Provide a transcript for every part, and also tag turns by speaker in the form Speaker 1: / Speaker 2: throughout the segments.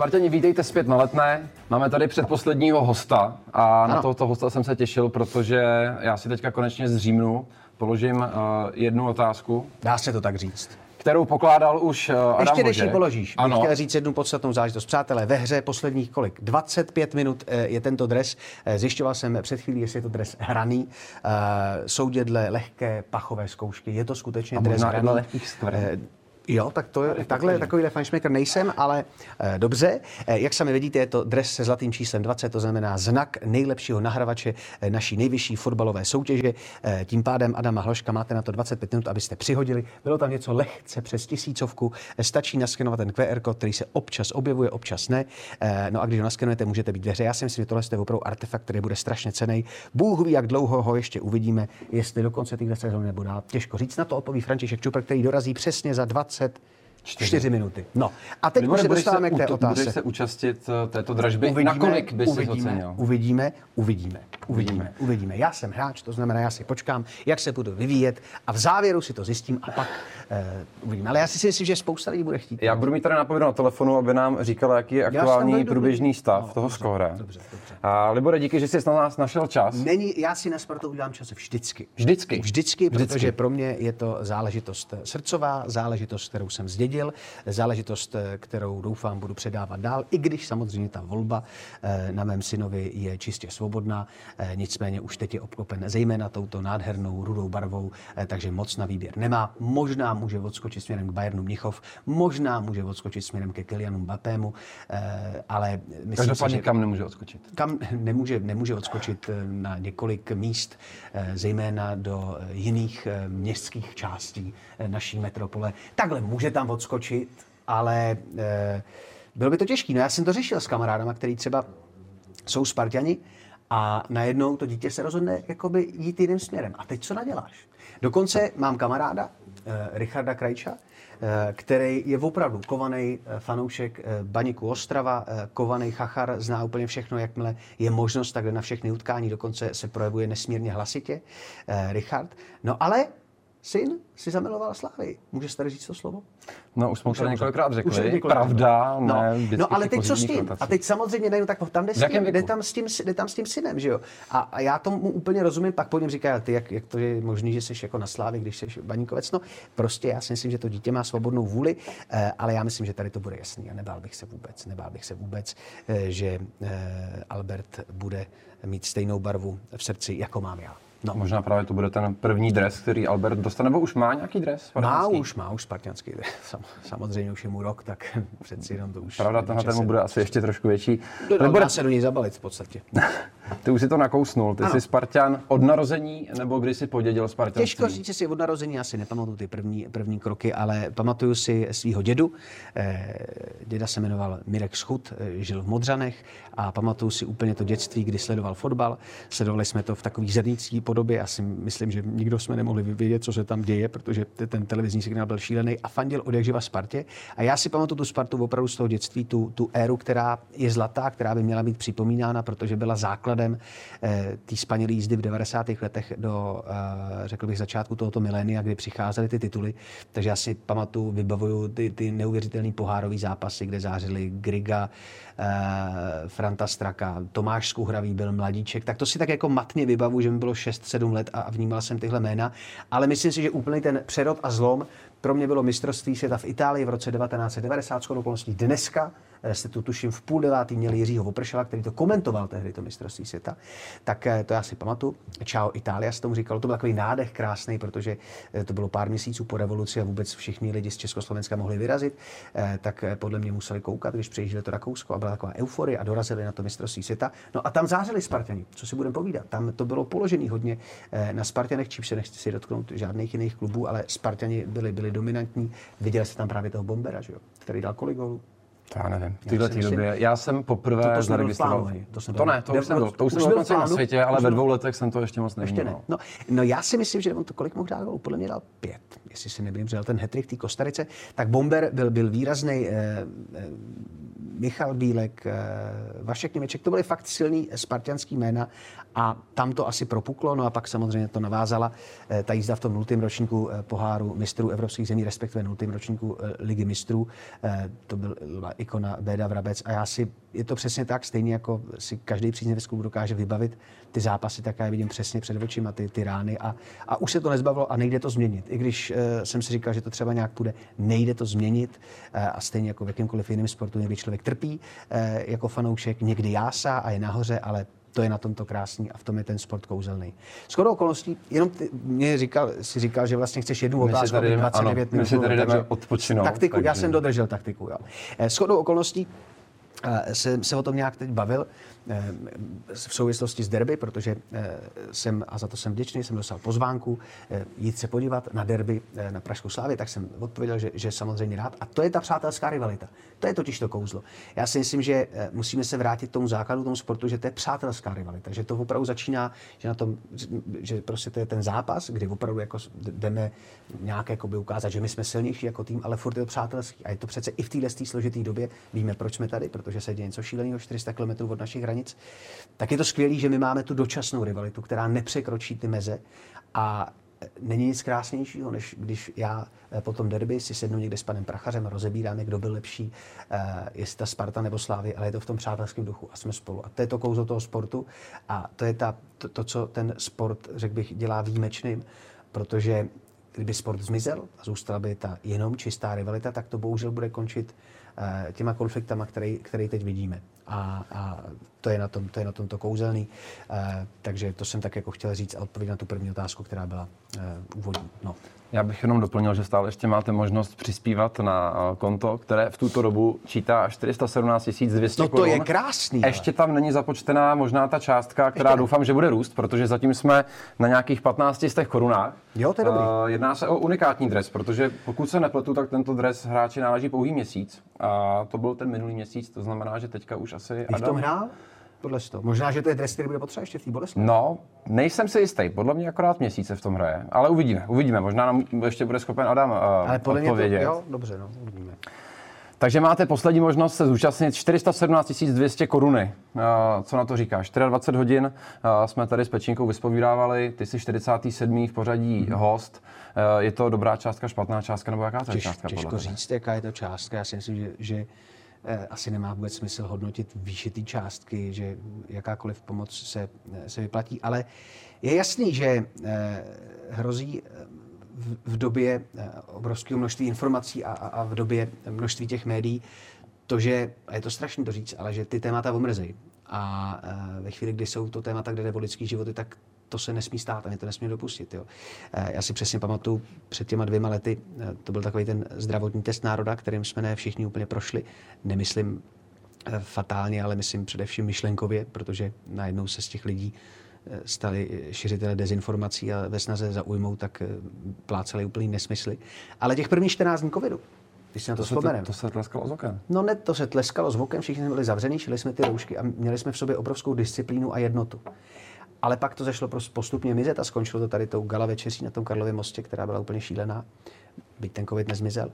Speaker 1: Spartěni, vítejte zpět na letné. Máme tady předposledního hosta a ano. na tohoto hosta jsem se těšil, protože já si teďka konečně zřímnu, položím uh, jednu otázku.
Speaker 2: Dá se to tak říct
Speaker 1: kterou pokládal už uh, Adam
Speaker 2: Ještě než ji položíš, ano. bych chtěl říct jednu podstatnou záležitost. Přátelé, ve hře posledních kolik? 25 minut uh, je tento dres. Zjišťoval jsem před chvílí, jestli je to dres hraný. Uh, soudě dle lehké pachové zkoušky. Je to skutečně
Speaker 1: A
Speaker 2: dres
Speaker 1: hraný.
Speaker 2: Jo, tak to je, takhle takovýhle fanšmaker nejsem, ale e, dobře. E, jak sami vidíte, je to dres se zlatým číslem 20, to znamená znak nejlepšího nahravače e, naší nejvyšší fotbalové soutěže. E, tím pádem Adama Hloška máte na to 25 minut, abyste přihodili. Bylo tam něco lehce přes tisícovku. E, stačí naskenovat ten QR kód, který se občas objevuje, občas ne. E, no a když ho naskenujete, můžete být ve hře. Já si myslím, že tohle je opravdu artefakt, který bude strašně cený. Bůh ví, jak dlouho ho ještě uvidíme, jestli do konce téhle sezóny nebo dál. Těžko říct na to odpoví František Čupr, který dorazí přesně za 20 said 24 minuty. No. A teď už se dostáváme k té otázce.
Speaker 1: Budeš se účastit eh, této dražby? Uvidíme, Nakolik bys
Speaker 2: uvidíme, si
Speaker 1: ocenil?
Speaker 2: Uvidíme, uvidíme, uvidíme, uvidíme. Já jsem hráč, to znamená, já si počkám, jak se budu vyvíjet a v závěru si to zjistím a pak uh, uvidíme. Ale já si myslím, že spousta lidí bude chtít.
Speaker 1: Já budu mít tady napovědu na telefonu, aby nám říkala, jaký je aktuální průběžný stav no, toho dobře, skóre. Dobře, dobře. A Libore, díky, že jsi na nás našel čas.
Speaker 2: Není, já si na Spartu udělám čas vždycky.
Speaker 1: Vždycky?
Speaker 2: Vždycky, vždycky, protože pro mě je to záležitost srdcová, záležitost, kterou jsem zdědil, záležitost záležitost, eh, kterou doufám budu předávat dál, i když samozřejmě ta volba eh, na mém synovi je čistě svobodná, eh, nicméně už teď je obklopen zejména touto nádhernou rudou barvou, takže moc na výběr nemá. Možná může odskočit směrem k Bayernu Mnichov, možná může odskočit směrem ke Kylianu Mbappému, ale
Speaker 1: myslím Každopádně si, že kam nemůže odskočit?
Speaker 2: Kam nemůže, nemůže odskočit na několik míst, zejména do jiných městských částí naší metropole. Takhle může tam odskočit, ale e, bylo by to těžké. No já jsem to řešil s kamarádama, který třeba jsou Spartani a najednou to dítě se rozhodne jakoby jít jiným směrem. A teď co naděláš? Dokonce mám kamaráda, e, Richarda Krajča, e, který je opravdu kovaný fanoušek Baníku Ostrava, kovaný chachar, zná úplně všechno, jakmile je možnost takhle na všechny utkání, dokonce se projevuje nesmírně hlasitě, Richard. No ale syn si zamiloval Slávy. Můžeš tady říct to slovo?
Speaker 1: No, už jsme to několikrát řekli. Už několikrát. Pravda,
Speaker 2: no. ne, no, ale teď co s tím? Konotací. A teď samozřejmě nejdu, tak tam jde, s tím, jde, tam s tím, jde tam s tím synem, že jo? A, a já tomu úplně rozumím, pak po něm říká, ty, jak, jak to je možné, že jsi jako na Slávy, když jsi baníkovec. No, prostě já si myslím, že to dítě má svobodnou vůli, eh, ale já myslím, že tady to bude jasný a nebál bych se vůbec, nebál bych se vůbec, eh, že eh, Albert bude mít stejnou barvu v srdci, jako mám já.
Speaker 1: No. Možná právě to bude ten první dres, který Albert dostane, nebo už má nějaký dres?
Speaker 2: Spartanský? Má už, má už spartianský dres. samozřejmě už je mu rok, tak přeci jenom to už...
Speaker 1: Pravda, tenhle ten bude asi ještě trošku větší.
Speaker 2: Nebo dá se do něj zabalit v podstatě.
Speaker 1: ty už si to nakousnul. Ty ano. jsi Spartan od narození, nebo kdy jsi podědil Spartanství?
Speaker 2: Těžko říct, že si od narození asi nepamatuju ty první, první kroky, ale pamatuju si svého dědu. Eh, děda se jmenoval Mirek Schut, eh, žil v Modřanech a pamatuju si úplně to dětství, kdy sledoval fotbal. Sledovali jsme to v takových zrnicích podobě. Já si myslím, že nikdo jsme nemohli vědět, co se tam děje, protože ten televizní signál byl šílený a fandil od jakživa Spartě. A já si pamatuju tu Spartu opravdu z toho dětství, tu, tu éru, která je zlatá, která by měla být připomínána, protože byla základem eh, té spanělé jízdy v 90. letech do, eh, řekl bych, začátku tohoto milénia, kdy přicházely ty tituly. Takže já si pamatuju, vybavuju ty, ty neuvěřitelné pohárové zápasy, kde zářili Griga, eh, Franta Straka, Tomáš Skuhravý byl mladíček. Tak to si tak jako matně vybavu, že mi bylo 6-7 let a vnímal jsem tyhle jména. Ale myslím si, že úplně ten přerod a zlom pro mě bylo mistrovství světa v Itálii v roce 1990, skoro okolností dneska, Eh, jste tu tuším v půl devátý měli Jiřího Vopršela, který to komentoval tehdy, to mistrovství světa, tak eh, to já si pamatuju. Čau Itália se tomu říkalo, to byl takový nádech krásný, protože eh, to bylo pár měsíců po revoluci a vůbec všichni lidi z Československa mohli vyrazit, tak podle mě museli koukat, když přejížděli to Rakousko a byla taková euforie a dorazili na to mistrovství světa. No a tam zářili Spartani, co si budeme povídat. Tam to bylo položený hodně na Spartanech, čím se nechci si dotknout žádných jiných klubů, ale Spartani byli, byli dominantní. Viděli jste tam právě toho Bombera, že jo? který dal kolik gólů?
Speaker 1: Já nevím, v této době. Já jsem poprvé to, to zaregistroval. To, jsem to ne, to už jsem byl. To už jsem byl na světě, ale ve dvou letech jsem to ještě moc nevnímal. Ještě ne.
Speaker 2: No, no, já si myslím, že on to kolik mohl dát, podle mě dal pět, jestli si nevím, že ten hetrik v té Kostarice. Tak Bomber byl, byl výrazný eh, eh, Michal Bílek, eh, Vašek Němeček, to byly fakt silný spartianský jména a tam to asi propuklo, no a pak samozřejmě to navázala eh, ta jízda v tom nultém ročníku poháru mistrů evropských zemí, respektive nultém ročníku ligy mistrů. To byla ikona Béda Vrabec a já si, je to přesně tak, stejně jako si každý příznivec klubu dokáže vybavit ty zápasy, tak já vidím přesně před očima ty, ty rány a, a už se to nezbavilo a nejde to změnit. I když jsem si říkal, že to třeba nějak půjde, nejde to změnit a stejně jako v jakémkoliv jiném sportu někdy člověk trpí uh, jako fanoušek, někdy jásá a je nahoře, ale to je na tomto krásný a v tom je ten sport kouzelný. Shodou okolností, jenom ty, mě říkal, si říkal, že vlastně chceš jednu otázku, 29
Speaker 1: minut. My si tady jdeme odpočinout.
Speaker 2: Taktiku, takže... já jsem dodržel taktiku. Jo. Shodou okolností jsem se o tom nějak teď bavil Eh, v souvislosti s derby, protože eh, jsem, a za to jsem vděčný, jsem dostal pozvánku eh, jít se podívat na derby na Pražskou slávě, tak jsem odpověděl, že, že samozřejmě rád. A to je ta přátelská rivalita. To je totiž to kouzlo. Já si myslím, že musíme se vrátit k tomu základu, tomu sportu, že to je přátelská rivalita, že to opravdu začíná, že na tom, že prostě to je ten zápas, kdy opravdu jako jdeme nějak jako by ukázat, že my jsme silnější jako tým, ale furt je to přátelský. A je to přece i v téhle složité době. Víme, proč jsme tady, protože se děje něco šíleného 400 km od našich hranic, tak je to skvělé, že my máme tu dočasnou rivalitu, která nepřekročí ty meze a není nic krásnějšího, než když já eh, po tom derby si sednu někde s panem Prachařem a rozebíráme, kdo byl lepší, eh, jestli ta Sparta nebo Slávy, ale je to v tom přátelském duchu a jsme spolu. A to je to kouzlo toho sportu a to je ta, to, to co ten sport, řekl bych, dělá výjimečným, protože kdyby sport zmizel a zůstala by ta jenom čistá rivalita, tak to bohužel bude končit těma konfliktama, který, který teď vidíme. A, a to, je na tom, to je na tom to kouzelný. E, takže to jsem tak jako chtěl říct a odpovědět na tu první otázku, která byla e, úvodní. No.
Speaker 1: Já bych jenom doplnil, že stále ještě máte možnost přispívat na konto, které v tuto dobu čítá 417 200
Speaker 2: No to korun. je krásný.
Speaker 1: Ještě tam není započtená možná ta částka, která ještě doufám, že bude růst, protože zatím jsme na nějakých 15 z těch korunách.
Speaker 2: Jo, to je dobrý.
Speaker 1: Jedná se o unikátní dres, protože pokud se nepletu, tak tento dres hráči náleží pouhý měsíc. A to byl ten minulý měsíc, to znamená, že teďka už asi...
Speaker 2: Adam... v tom hrál? podle toho. Možná, že to je dres, který bude potřeba ještě v té Boleslavi.
Speaker 1: No, nejsem si jistý. Podle mě akorát měsíce v tom hraje. Ale uvidíme, uvidíme. Možná nám ještě bude schopen Adam uh, Ale podle odpovědět. Mě
Speaker 2: to, jo, dobře, no, uvidíme.
Speaker 1: Takže máte poslední možnost se zúčastnit 417 200 koruny. Uh, co na to říkáš? 24 hodin uh, jsme tady s Pečínkou vyspovídávali, ty jsi 47. v pořadí mm-hmm. host. Uh, je to dobrá částka, špatná částka, nebo jaká to je částka?
Speaker 2: Těžko říct, jaká je to částka. Já si myslím, že, že Eh, asi nemá vůbec smysl hodnotit výši té částky, že jakákoliv pomoc se, se vyplatí, ale je jasný, že eh, hrozí eh, v době obrovského množství informací a, a v době množství těch médií to, že, a je to strašné to říct, ale že ty témata omrzejí. A ve chvíli, kdy jsou to témata, kde jde o lidský životy, tak to se nesmí stát, ani to nesmí dopustit. Jo. Eh, já si přesně pamatuju, před těma dvěma lety, eh, to byl takový ten zdravotní test národa, kterým jsme ne všichni úplně prošli. Nemyslím eh, fatálně, ale myslím především myšlenkově, protože najednou se z těch lidí stali šiřitele dezinformací a ve snaze zaujmout, tak plácali úplný nesmysly. Ale těch prvních 14 dní covidu, když se na to, to vzpomeneme.
Speaker 1: To se tleskalo z oken.
Speaker 2: No ne, to se tleskalo z oken, všichni jsme byli zavření, šili jsme ty roušky a měli jsme v sobě obrovskou disciplínu a jednotu. Ale pak to zašlo postupně mizet a skončilo to tady tou gala večeří na tom Karlově mostě, která byla úplně šílená, byť ten covid nezmizel.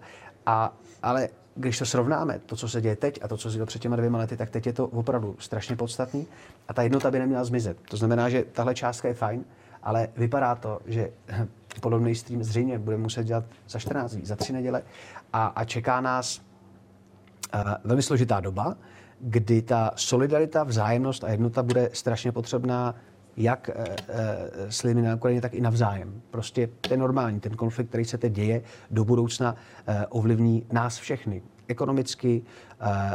Speaker 2: A, ale když to srovnáme, to, co se děje teď a to, co se dělo před těma dvěma lety, tak teď je to opravdu strašně podstatný a ta jednota by neměla zmizet. To znamená, že tahle částka je fajn, ale vypadá to, že podobný stream zřejmě budeme muset dělat za 14 dní, za tři neděle a, a čeká nás uh, velmi složitá doba, kdy ta solidarita, vzájemnost a jednota bude strašně potřebná jak e, e, s lidmi na Ukrajině, tak i navzájem. Prostě je normální. Ten konflikt, který se teď děje, do budoucna e, ovlivní nás všechny. Ekonomicky,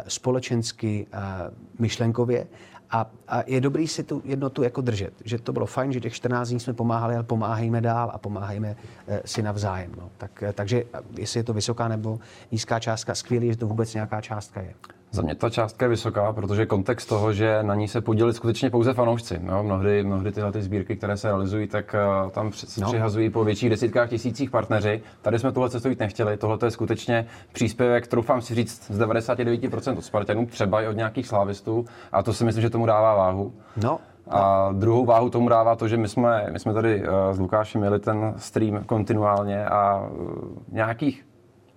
Speaker 2: společensky, myšlenkově. A, a je dobrý si tu jednotu jako držet. Že to bylo fajn, že těch 14 dní jsme pomáhali, ale pomáhejme dál a pomáhejme e, si navzájem. No. Tak, e, takže jestli je to vysoká nebo nízká částka, skvělý, že to vůbec nějaká částka je.
Speaker 1: Za mě ta částka je vysoká, protože kontext toho, že na ní se podělili skutečně pouze fanoušci. No, mnohdy, mnohdy tyhle ty sbírky, které se realizují, tak uh, tam se no. přihazují po větších desítkách tisících partneři. Tady jsme tohle cestu jít nechtěli. Tohle je skutečně příspěvek, troufám si říct, z 99% od Spartanů, třeba i od nějakých slávistů. A to si myslím, že tomu dává váhu.
Speaker 2: No,
Speaker 1: a druhou váhu tomu dává to, že my jsme, my jsme tady uh, s Lukášem měli ten stream kontinuálně a uh, nějakých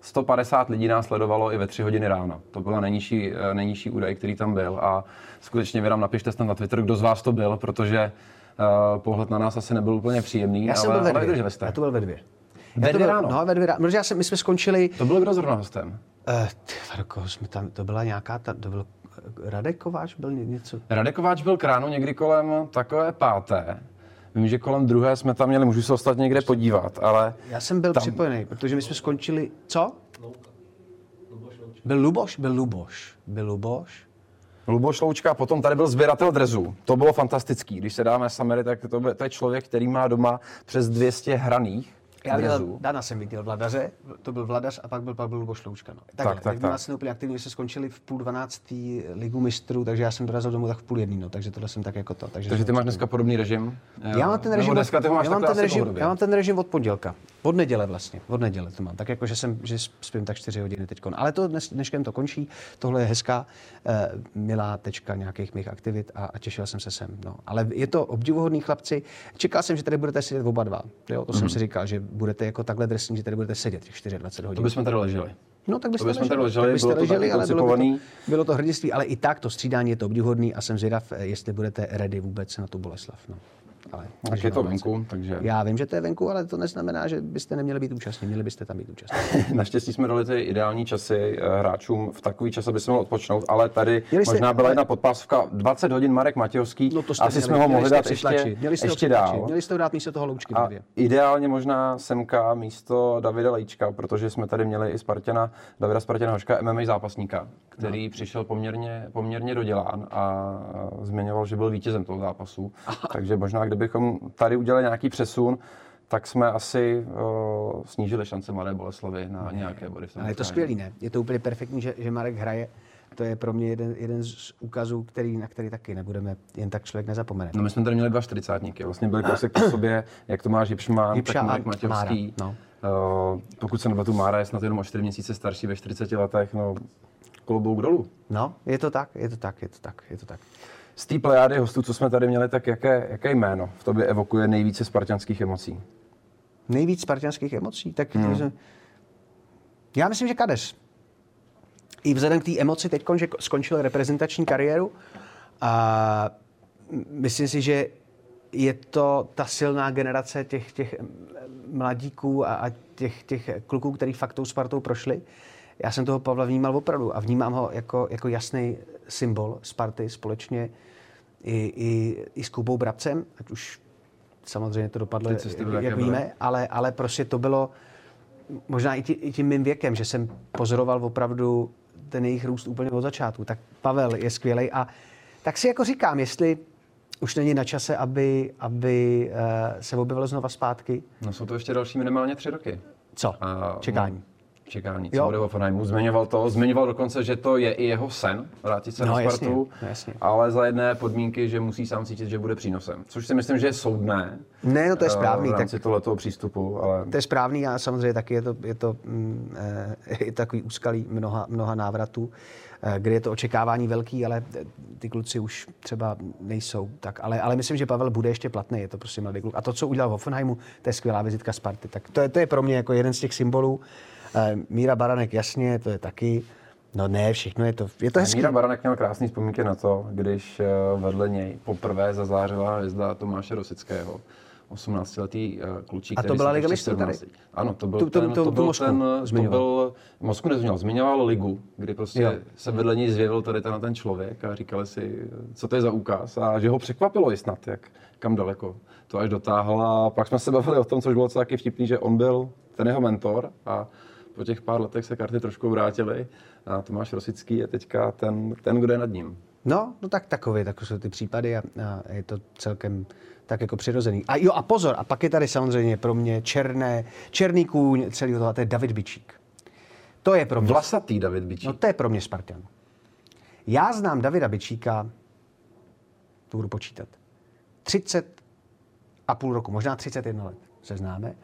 Speaker 1: 150 lidí nás sledovalo i ve 3 hodiny ráno. To byla nejnižší, eh, nejnižší údaj, který tam byl. A skutečně vy nám napište tam na Twitter, kdo z vás to byl, protože uh, pohled na nás asi nebyl úplně příjemný.
Speaker 2: Já
Speaker 1: ale,
Speaker 2: jsem byl ve
Speaker 1: ale
Speaker 2: dvě.
Speaker 1: jste.
Speaker 2: Já to byl ve dvě.
Speaker 1: Ve dvě ráno?
Speaker 2: No, ve dvě ráno. Protože já jsem, my jsme skončili...
Speaker 1: To bylo kdo zrovna hostem?
Speaker 2: Uh, ty, Varko, jsme tam, to byla nějaká, ta, to byl Radek Kováč, byl něco...
Speaker 1: Radek Kováč byl k ránu někdy kolem takové páté. Vím, že kolem druhé jsme tam měli, můžu se ostat někde podívat, ale
Speaker 2: Já jsem byl
Speaker 1: Tam-
Speaker 2: připojený, protože my jsme skončili... Co? Byl Luboš? Byl Luboš. Byl Luboš.
Speaker 1: Luboš Loučka, potom tady byl sběratel drezů. To bylo fantastický. Když se dáme samery, tak to, to je člověk, který má doma přes 200 hraných
Speaker 2: Já viděl. Dana jsem viděl Vladaře, to byl Vladař a pak byl, pak byl Luboš Loučka. No.
Speaker 1: Tak,
Speaker 2: tak, tak,
Speaker 1: tak.
Speaker 2: vlastně úplně aktivní, jsme skončili v půl dvanáctý ligu mistrů, takže já jsem dorazil domů tak v půl jedný, no, takže tohle jsem tak jako to. Takže,
Speaker 1: Takže ty máš dneska podobný režim?
Speaker 2: Já mám ten režim,
Speaker 1: dneska ty máš
Speaker 2: já mám ten režim, já mám ten režim od pondělka. Od neděle vlastně, od neděle to mám. Tak jako, že, jsem, že spím tak 4 hodiny teď. Ale to dnes, dneškem to končí. Tohle je hezká, eh, milá tečka nějakých mých aktivit a, a těšil jsem se sem. No. Ale je to obdivuhodný chlapci. Čekal jsem, že tady budete sedět oba dva. Jo? To
Speaker 1: Mhm.
Speaker 2: jsem si říkal, že budete jako takhle drsní, že tady budete sedět těch 24 hodin.
Speaker 1: To bychom tady leželi.
Speaker 2: No, tak byste
Speaker 1: to bychom tady leželi,
Speaker 2: tak byste
Speaker 1: bylo to
Speaker 2: leželi,
Speaker 1: taky
Speaker 2: ale bylo, by to, bylo to hrdinství, ale i tak to střídání je to obdivuhodný a jsem zvědav, eh, jestli budete ready vůbec na tu Boleslav. No. Ale,
Speaker 1: Tak je to venku, takže
Speaker 2: Já vím, že to je venku, ale to neznamená, že byste neměli být účastní. Měli byste tam být účastní.
Speaker 1: naštěstí jsme dali ty ideální časy eh, hráčům v takový čas, aby se mohl odpočnout, ale tady
Speaker 2: Měli jste-
Speaker 1: možná byla jedna podpásovka 20 hodin Marek Matějovský,
Speaker 2: No to jste
Speaker 1: asi
Speaker 2: měli,
Speaker 1: jsme ho mohli dát ještě,
Speaker 2: měli jste
Speaker 1: ještě dál.
Speaker 2: Měli jste ho dát místo toho loučky
Speaker 1: A ideálně možná semka místo Davida Lejčka, protože jsme tady měli i Spartana, Davida Spartana Hoška, MMA zápasníka, který no. přišel poměrně, poměrně dodělán a zmiňoval, že byl vítězem toho zápasu. Takže možná, kdybychom tady udělali nějaký přesun, tak jsme asi uh, snížili šance Mladé Boleslavy na nějaké body. v tom
Speaker 2: Ale je to skvělý, ne? Je to úplně perfektní, že, že Marek hraje. To je pro mě jeden, jeden z ukazů, který, na který taky nebudeme, jen tak člověk nezapomene.
Speaker 1: No my jsme tady měli dva čtyřicátníky, vlastně byli kousek po sobě, jak Tomáš Jipšmán,
Speaker 2: Jipša
Speaker 1: tak Marek Matějovský.
Speaker 2: Mára,
Speaker 1: Uh, pokud se nebatu, Mára je snad jenom o 4 měsíce starší ve 40 letech, no klobouk dolů.
Speaker 2: No, je to tak, je to tak, je to tak, je to tak.
Speaker 1: Z té plejády hostů, co jsme tady měli, tak jaké, jaké jméno v tobě evokuje nejvíce spartanských emocí?
Speaker 2: Nejvíc spartianských emocí, tak hmm. já myslím, že Kadeř. I vzhledem k té emoci teď, že skončil reprezentační kariéru a myslím si, že je to ta silná generace těch, těch mladíků a, a těch, těch kluků, který fakt tou Spartou prošli. Já jsem toho Pavla vnímal opravdu a vnímám ho jako, jako jasný symbol Sparty společně i, i, i s Kubou Brabcem, ať už samozřejmě to dopadlo,
Speaker 1: byly,
Speaker 2: jak
Speaker 1: byly.
Speaker 2: víme, ale, ale prostě to bylo možná i, tí, i tím mým věkem, že jsem pozoroval opravdu ten jejich růst úplně od začátku. Tak Pavel je skvělý a tak si jako říkám, jestli už není na čase, aby, aby uh, se objevil znova zpátky.
Speaker 1: No jsou to ještě další minimálně tři roky.
Speaker 2: Co?
Speaker 1: A,
Speaker 2: Čekání.
Speaker 1: Čekání,
Speaker 2: Jo.
Speaker 1: bude Hoffenheimu. Zmiňoval to, zmiňoval dokonce, že to je i jeho sen, vrátit se
Speaker 2: No,
Speaker 1: na
Speaker 2: jasně,
Speaker 1: Spartu,
Speaker 2: no, jasně.
Speaker 1: ale za jedné podmínky, že musí sám cítit, že bude přínosem. Což si myslím, že je soudné.
Speaker 2: Ne, no to je
Speaker 1: eh,
Speaker 2: správný,
Speaker 1: V
Speaker 2: tak-
Speaker 1: rámci tohoto přístupu, ale
Speaker 2: To je správný a samozřejmě taky je to, je to, mm, eh, je takový úskalý mnoha, mnoha návratů, eh, kde je to očekávání velký, ale ty kluci už třeba nejsou. Tak, ale, ale myslím, že Pavel bude ještě platný, je to prostě mladý kluk. A to, co udělal v Hoffenheimu, to je skvělá vizitka Sparty. Tak to je, to je pro mě jako jeden z těch symbolů. Eh, Míra Baranek, jasně, to je taky. No ne, všechno je to, je to hezký.
Speaker 1: Míra Baranek měl krásný vzpomínky na to, když eh, vedle něj poprvé zazářila hvězda Tomáše Rosického. 18-letý eh, klučík,
Speaker 2: A to byla Liga mistrů tady?
Speaker 1: 17. Ano, to byl
Speaker 2: Tu- tu-
Speaker 1: ten, to byl
Speaker 2: Moskvu
Speaker 1: ten, to
Speaker 2: zmiňoval.
Speaker 1: byl, Moskvu nezmiňoval, zmiňoval Ligu, kdy prostě
Speaker 2: Jo.
Speaker 1: se vedle něj zjevil tady ten, ten člověk a říkali si, co to je za úkaz a že ho překvapilo i snad, jak, kam daleko to až dotáhl a pak jsme se bavili o tom, což bylo co taky vtipný, že on byl ten jeho mentor a po těch pár letech se karty trošku vrátily a Tomáš Rosický je teďka ten, ten kdo je nad ním.
Speaker 2: No, no tak takové, tak jsou ty případy a, a je to celkem tak jako přirozený. A jo, a pozor, a pak je tady samozřejmě pro mě černé, černý kůň celého toho, a to je David Bičík. To je pro mě,
Speaker 1: Vlasatý David Bičík.
Speaker 2: no to je pro mě Spartan. Já znám Davida Bičíka, to budu počítat, 30 a půl roku, možná 31 let se známe.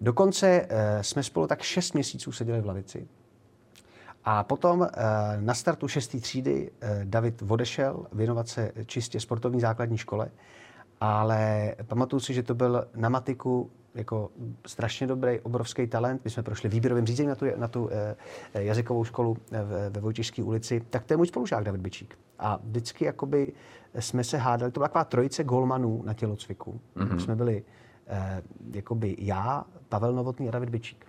Speaker 2: Dokonce e, jsme spolu tak 6 měsíců seděli v lavici. A potom e, na startu šesté třídy e, David odešel věnovat se čistě sportovní základní škole ale pamatuju si, že to byl na matiku jako strašně dobrý, obrovský talent. My jsme prošli výběrovým řízením na tu, na tu e, jazykovou školu ve, ve Vojtěžské ulici, tak to je můj spolužák David Bičík. A vždycky jakoby jsme se hádali, to byla taková trojice golmanů na tělocviku. Mm-hmm. Jsme byli jakoby já, Pavel Novotný a David Bičík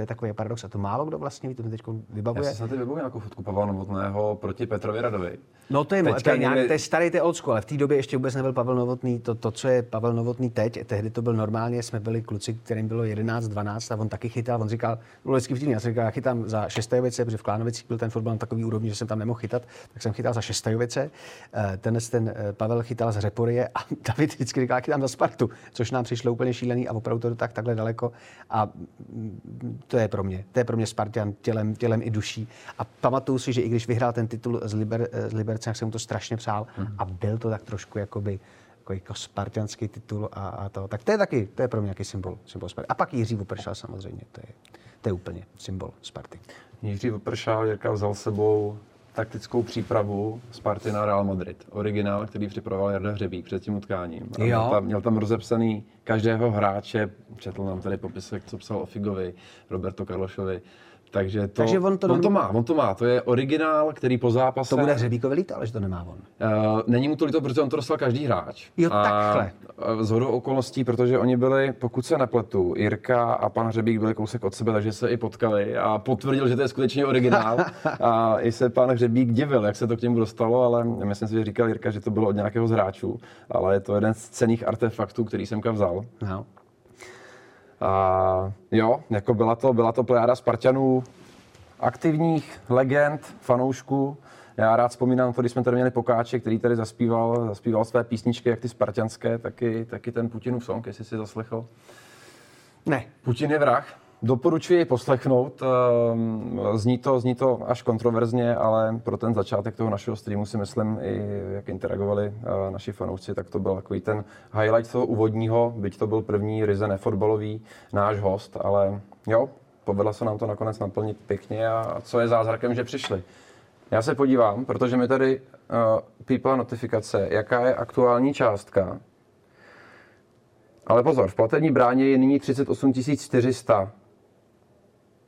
Speaker 2: to je takový paradox a to málo kdo vlastně ví, to mi teď vybavuje.
Speaker 1: Já si snad vybavuji nějakou fotku Pavla Novotného proti Petrovi Radovi.
Speaker 2: No to je, to je, nějak, to je starý, to je old school, ale v té době ještě vůbec nebyl Pavel Novotný. To, to, co je Pavel Novotný teď, tehdy to byl normálně, jsme byli kluci, kterým bylo 11, 12 a on taky chytal. On říkal, bylo vždycky vtipný, já jsem říkal, já chytám za šestajovice, protože v Klánovicích byl ten fotbal na takový úrovni, že jsem tam nemohl chytat, tak jsem chytal za šestajovice. Eh, ten, ten eh, Pavel chytal za Řeporie a David vždycky říkal, chytám za Spartu, což nám přišlo úplně šílený a opravdu to tak takhle daleko. A mm, to je pro mě, to je pro mě Spartan tělem, tělem i duší. A pamatuju si, že i když vyhrál ten titul z, Liber, z Liberce, tak jsem mu to strašně přál mm. a byl to tak trošku jakoby jako, jako spartianský titul a, a to. Tak to je taky, to je pro mě nějaký symbol, symbol Sparty. A pak Jiří Vopršal samozřejmě, to je, to je úplně symbol Sparty.
Speaker 1: Jiří Vopršal, Jirka vzal sebou taktickou přípravu Sparty na Real Madrid. Originál, který připravoval Jarda Hřebík před tím utkáním. A měl, tam, měl tam rozepsaný každého hráče, četl nám tady popisek, co psal o Figovi, Roberto Karlošovi. Takže to,
Speaker 2: Takže on, to,
Speaker 1: on to má, on to má. To je originál, který po zápase...
Speaker 2: To bude Hřebíkovi líto, ale že to nemá on.
Speaker 1: Uh, není mu to líto, protože on to dostal každý hráč.
Speaker 2: Jo, a takhle.
Speaker 1: Z hodou okolností, protože oni byli, pokud se nepletu, Jirka a pan Hřebík byli kousek od sebe, takže se i potkali a potvrdil, že to je skutečně originál. a i se pan Hřebík divil, jak se to k němu dostalo, ale myslím si, že říkal Jirka, že to bylo od nějakého z hráčů, ale je to jeden z cených artefaktů, který jsem vzal. No. A jo, jako byla to, byla to plejáda Spartanů, aktivních legend, fanoušků. Já rád vzpomínám to, když jsme tady měli Pokáče, který tady zaspíval, zaspíval své písničky, jak ty spartianské, taky, taky ten Putinův song, jestli si zaslechl.
Speaker 2: Ne.
Speaker 1: Putin je vrah. Doporučuji poslechnout. Ehm, zní to, zní to až kontroverzně, ale pro ten začátek toho našeho streamu si myslím, i jak interagovali eh, naši fanoušci, tak to byl takový ten highlight toho úvodního, byť to byl první ryze nefotbalový náš host, ale jo, povedlo se nám to nakonec naplnit pěkně a co je zázrakem, že přišli. Já se podívám, protože mi tady uh, pípla notifikace, jaká je aktuální částka. Ale pozor, v platební bráně je nyní 38 400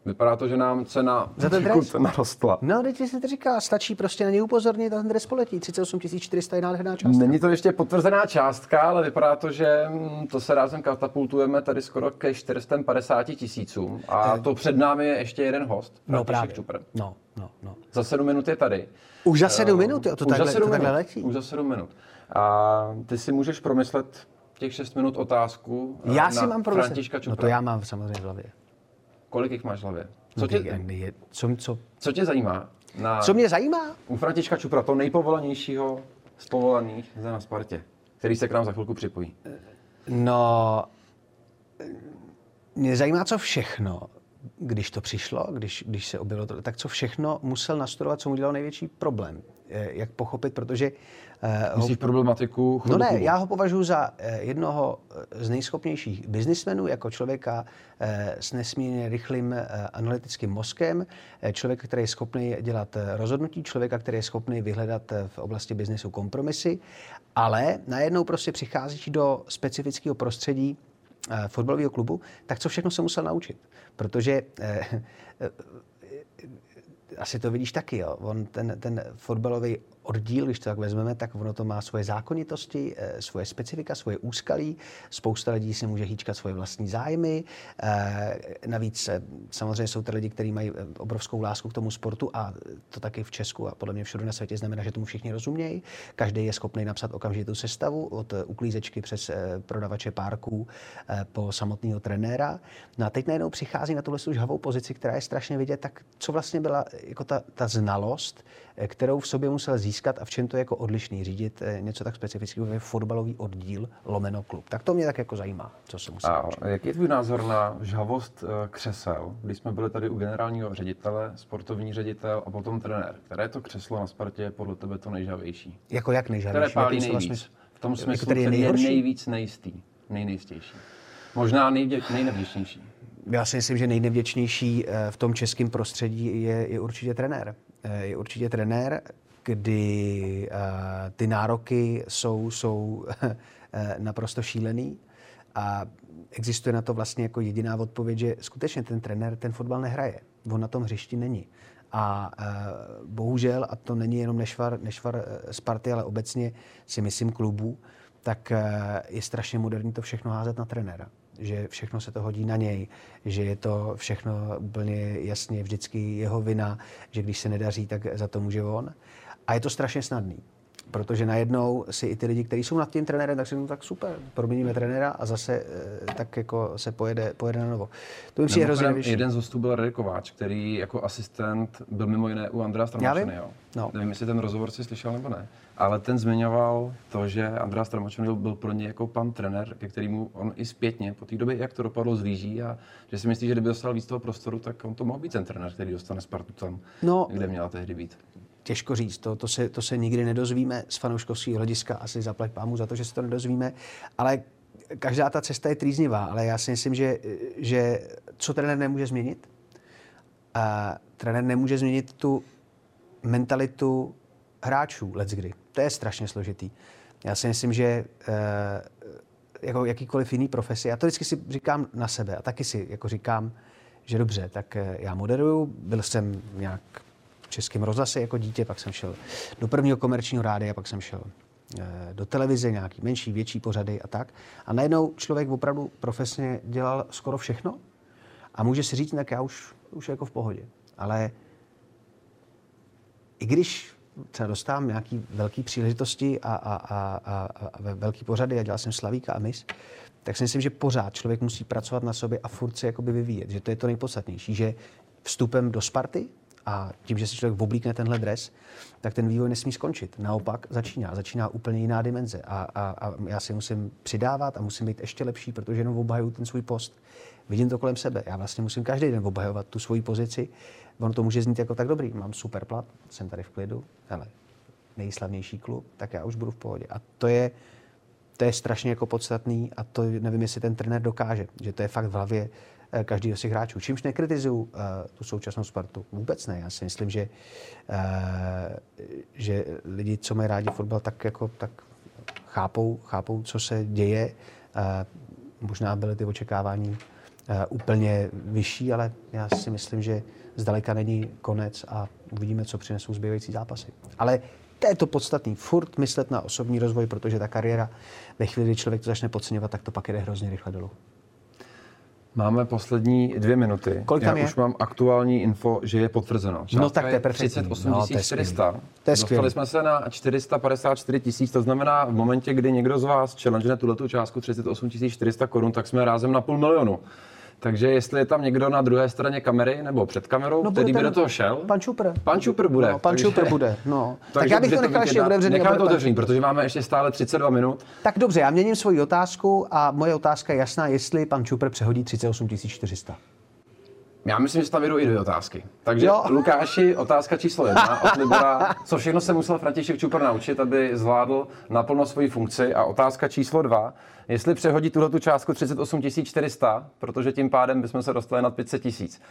Speaker 1: Vypadá to, že nám cena
Speaker 2: za ten dres
Speaker 1: narostla.
Speaker 2: No, teď si to říká, stačí prostě na něj upozornit a ten dres poletí. 38 400 je nádherná částka.
Speaker 1: Není to ještě potvrzená částka, ale vypadá to, že mm, to se rázem katapultujeme tady skoro ke 450 tisícům. A eh. to před námi je ještě jeden host.
Speaker 2: No právě. No, no, no.
Speaker 1: Za 7 minut je tady.
Speaker 2: Už za 7 uh, minut? Jo, to
Speaker 1: už
Speaker 2: takhle,
Speaker 1: za 7
Speaker 2: to
Speaker 1: minut.
Speaker 2: letí.
Speaker 1: Už za 7 minut. A ty si můžeš promyslet těch 6 minut otázku
Speaker 2: Já si mám promyslet.
Speaker 1: Františka Čupra.
Speaker 2: No to já mám samozřejmě v hlavě.
Speaker 1: Kolik jich máš v hlavě?
Speaker 2: Co tě, co, co,
Speaker 1: co tě zajímá?
Speaker 2: Na, co mě zajímá?
Speaker 1: U Františka Čupra, to nejpovolanějšího z povolaných na Spartě, který se k nám za chvilku připojí.
Speaker 2: No, mě zajímá, co všechno, když to přišlo, když, když se objevilo to, tak co všechno musel nastudovat, co mu dělalo největší problém. Eh, jak pochopit, protože...
Speaker 1: Uh, Myslíš ho... problematiku
Speaker 2: No ne, já ho považuji za uh, jednoho z nejschopnějších biznismenů, jako člověka s nesmírně rychlým analytickým mozkem, člověka, který je schopný dělat rozhodnutí, člověka, který je schopný vyhledat v oblasti biznesu kompromisy, ale najednou prostě přichází do specifického prostředí, fotbalového klubu, tak co všechno se musel naučit. Protože asi to vidíš taky, jo. On ten, ten fotbalový oddíl, když to tak vezmeme, tak ono to má svoje zákonitosti, eh, svoje specifika, svoje úskalí. Spousta lidí si může hýčkat svoje vlastní zájmy. Eh, navíc eh, samozřejmě jsou to lidi, kteří mají obrovskou lásku k tomu sportu a to taky v Česku a podle mě všude na světě znamená, že tomu všichni rozumějí. Každý je schopný napsat okamžitou sestavu od uklízečky přes prodavače párků po samotného trenéra. No a teď najednou přichází na tuhle žhavou pozici, která je strašně vidět, tak co vlastně byla jako ta, ta znalost, kterou v sobě musel získat a v čem to je jako odlišný řídit eh, něco tak specifického jako fotbalový oddíl lomeno klub. Tak to mě tak jako zajímá, co se musí A
Speaker 1: jaký je tvůj názor na žhavost eh, křesel, když jsme byli tady u generálního ředitele, sportovní ředitel a potom trenér? Které to křeslo na Spartě je podle tebe to nejžavější?
Speaker 2: Jako jak nejžavější?
Speaker 1: Které pálí nejvíc? Vlastně... V tom smyslu, jako který je, je nejvíc nejistý, nejnejistější. Možná nejvdě, nejnevděčnější.
Speaker 2: Já si myslím, že nejnevděčnější eh, v tom českém prostředí je, je určitě trenér. Eh, je určitě trenér, kdy uh, ty nároky jsou, jsou naprosto šílený. A existuje na to vlastně jako jediná odpověď, že skutečně ten trenér ten fotbal nehraje. On na tom hřišti není. A bohužel, a to není jenom nešvar, nešvar Sparty, ale obecně si myslím klubů, tak je strašně moderní to všechno házet na trenéra. Že všechno se to hodí na něj, že je to všechno úplně jasně vždycky jeho vina, že když se nedaří, tak za to může on. A je to strašně snadný. Protože najednou si i ty lidi, kteří jsou nad tím trenérem, tak si no tak super, proměníme trenéra a zase eh, tak jako se pojede, pojede na novo.
Speaker 1: To mi přijde hrozně Jeden z hostů byl Radek Kováč, který jako asistent byl mimo jiné u Andrea Stramačeny. No. Nevím, jestli ten rozhovor si slyšel nebo ne. Ale ten zmiňoval to, že Andrea Stramačeny byl pro ně jako pan trenér, ke kterému on i zpětně po té době, jak to dopadlo, zlíží a že si myslí, že kdyby dostal víc toho prostoru, tak on to mohl být ten trenér, který dostane Spartu tam, no, kde měla tehdy být
Speaker 2: těžko říct. To, to, se, to se nikdy nedozvíme z fanouškovského hlediska. Asi zaplať pámu za to, že se to nedozvíme. Ale každá ta cesta je trýznivá. Ale já si myslím, že, že co trenér nemůže změnit? A trenér nemůže změnit tu mentalitu hráčů kdy. To je strašně složitý. Já si myslím, že e, jako jakýkoliv jiný profesi, já to vždycky si říkám na sebe a taky si jako říkám, že dobře, tak eh, já moderuju, byl jsem nějak českém rozhlase jako dítě, pak jsem šel do prvního komerčního rádia, pak jsem šel eh, do televize, nějaký menší, větší pořady a tak. A najednou člověk opravdu profesně dělal skoro všechno a může si říct, tak já už, už jako v pohodě. Ale i když třeba dostávám nějaký velký příležitosti a, a, a, a, a velký pořady, a dělal jsem Slavíka a mis, tak si myslím, že pořád člověk musí pracovat na sobě a furt se jakoby vyvíjet, že to je to nejpodstatnější, že vstupem do Sparty a tím, že si člověk oblíkne tenhle dres, tak ten vývoj nesmí skončit. Naopak začíná. Začíná úplně jiná dimenze. A, a, a já si musím přidávat a musím být ještě lepší, protože jenom obhajuju ten svůj post. Vidím to kolem sebe. Já vlastně musím každý den obhajovat tu svoji pozici. Ono to může znít jako tak dobrý. Mám super plat, jsem tady v klidu, ale nejslavnější klub, tak já už budu v pohodě. A to je, to je strašně jako podstatný a to nevím, jestli ten trenér dokáže, že to je fakt v hlavě každého z těch hráčů. Čímž nekritizuju uh, tu současnou Spartu. Vůbec ne. Já si myslím, že, uh, že lidi, co mají rádi fotbal, tak, jako, tak chápou, chápou, co se děje. Možná byly ty očekávání úplně vyšší, ale já si myslím, že zdaleka není konec a uvidíme, co přinesou zbývající zápasy. Ale to je to podstatný. Furt myslet na osobní rozvoj, protože ta kariéra ve chvíli, kdy člověk to začne podceňovat, tak to pak jde hrozně rychle dolů.
Speaker 1: Máme poslední dvě minuty.
Speaker 2: Kolik tam
Speaker 1: Já
Speaker 2: je?
Speaker 1: už mám aktuální info, že je potvrzeno.
Speaker 2: Částka no tak to je perfektní.
Speaker 1: 38 no, 400.
Speaker 2: To je
Speaker 1: Dostali jsme se na 454 tisíc, to znamená v momentě, kdy někdo z vás challenge tuto částku 38 400 korun, tak jsme rázem na půl milionu. Takže jestli je tam někdo na druhé straně kamery nebo před kamerou, no, který by do toho šel.
Speaker 2: Pan Čupr.
Speaker 1: Pan Čupr bude.
Speaker 2: No, pan Čupr bude, no. tak já bych to nechal ještě otevřený.
Speaker 1: Necháme to otevřený, protože máme ještě stále 32 minut.
Speaker 2: Tak dobře, já měním svoji otázku a moje otázka je jasná, jestli pan Čupr přehodí 38 400.
Speaker 1: Já myslím, že tam jedou i dvě otázky. Takže jo. Lukáši, otázka číslo jedna od Libora. Co všechno se musel František Čupr naučit, aby zvládl naplno svoji funkci? A otázka číslo dva. Jestli přehodí tuhle tu částku 38 400, protože tím pádem bychom se dostali nad 500 tisíc.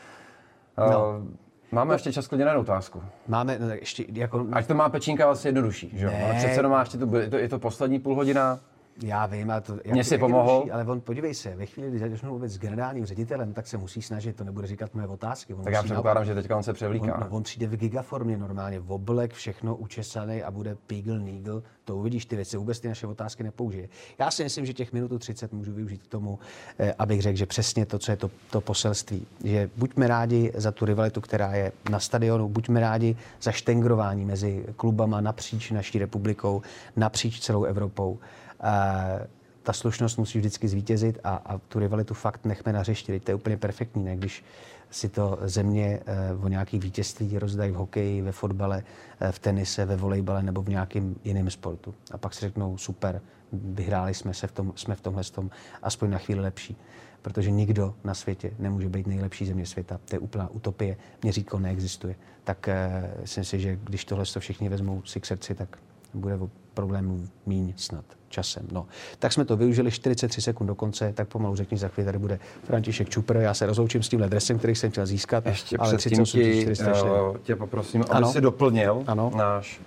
Speaker 1: No. Uh, Máme ještě čas klidně na otázku.
Speaker 2: Máme no, ještě jako...
Speaker 1: Ať to má pečínka vlastně jednodušší, že jo? Ale přece jenom máš to, je to, je to poslední půl hodina.
Speaker 2: Já vím, ale to...
Speaker 1: Mně si pomohl.
Speaker 2: ale on, podívej se, ve chvíli, kdy začnu mluvit s generálním ředitelem, tak se musí snažit, to nebude říkat moje otázky. On
Speaker 1: tak já předpokládám, že teďka on se převlíká.
Speaker 2: On, on, přijde v gigaformě normálně, v oblek, všechno učesaný a bude pígl, nígl. To uvidíš, ty věci vůbec ty naše otázky nepoužije. Já si myslím, že těch minutu 30 můžu využít k tomu, eh, abych řekl, že přesně to, co je to, to poselství. Že buďme rádi za tu rivalitu, která je na stadionu, buďme rádi za štengrování mezi klubama napříč naší republikou, napříč celou Evropou. Eh, ta slušnost musí vždycky zvítězit a, a tu rivalitu fakt nechme na hřišti. to je úplně perfektní, ne? když si to země e, o nějaký vítězství rozdají v hokeji, ve fotbale, e, v tenise, ve volejbale nebo v nějakém jiném sportu. A pak si řeknou, super, vyhráli jsme se v tom, jsme v tomhle tom aspoň na chvíli lepší. Protože nikdo na světě nemůže být nejlepší země světa. To je úplná utopie, měřítko neexistuje. Tak e, si myslím, že když tohle všichni vezmou si k srdci, tak bude problémů míň snad časem. No. Tak jsme to využili 43 sekund do konce, tak pomalu řekni, za chvíli tady bude František Čupr. Já se rozloučím s tímhle dresem, který jsem chtěl získat.
Speaker 1: Ještě ale 38 ti, uh, tě poprosím, aby ano. si doplnil ano. náš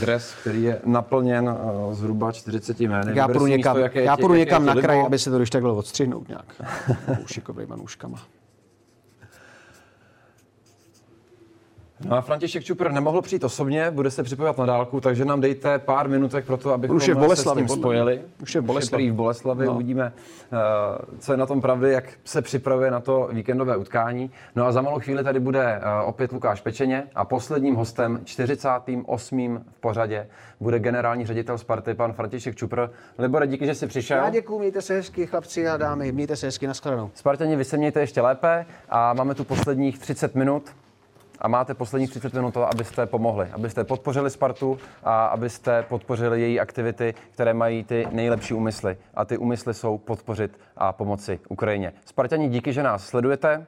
Speaker 1: dres, který je naplněn uh, zhruba 40 jmény.
Speaker 2: Já půjdu někam, místo, já půjdu někam na kraj, aby se to když takhle odstřihnout nějak. Šikovnýma nůžkama.
Speaker 1: No a František Čupr nemohl přijít osobně, bude se připojovat na dálku, takže nám dejte pár minutek pro to, abychom
Speaker 2: Už je v
Speaker 1: se s ním spojili.
Speaker 2: Už je v Boleslavi.
Speaker 1: v Boleslavi. No. Uvidíme, eh, co je na tom pravdy, jak se připravuje na to víkendové utkání. No a za malou chvíli tady bude eh, opět Lukáš Pečeně a posledním hostem, 48. v pořadě, bude generální ředitel Sparty, pan František Čupr. Libore, díky, že jsi přišel.
Speaker 2: Já děkuji, mějte se hezky, chlapci a dámy, mějte se hezky, nashledanou.
Speaker 1: Spartani, vy se mějte ještě lépe a máme tu posledních 30 minut a máte posledních 30 minut abyste pomohli, abyste podpořili Spartu a abyste podpořili její aktivity, které mají ty nejlepší úmysly. A ty úmysly jsou podpořit a pomoci Ukrajině. Spartani, díky, že nás sledujete.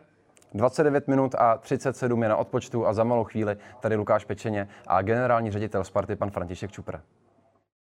Speaker 1: 29 minut a 37 je na odpočtu a za malou chvíli tady Lukáš Pečeně a generální ředitel Sparty pan František Čupr.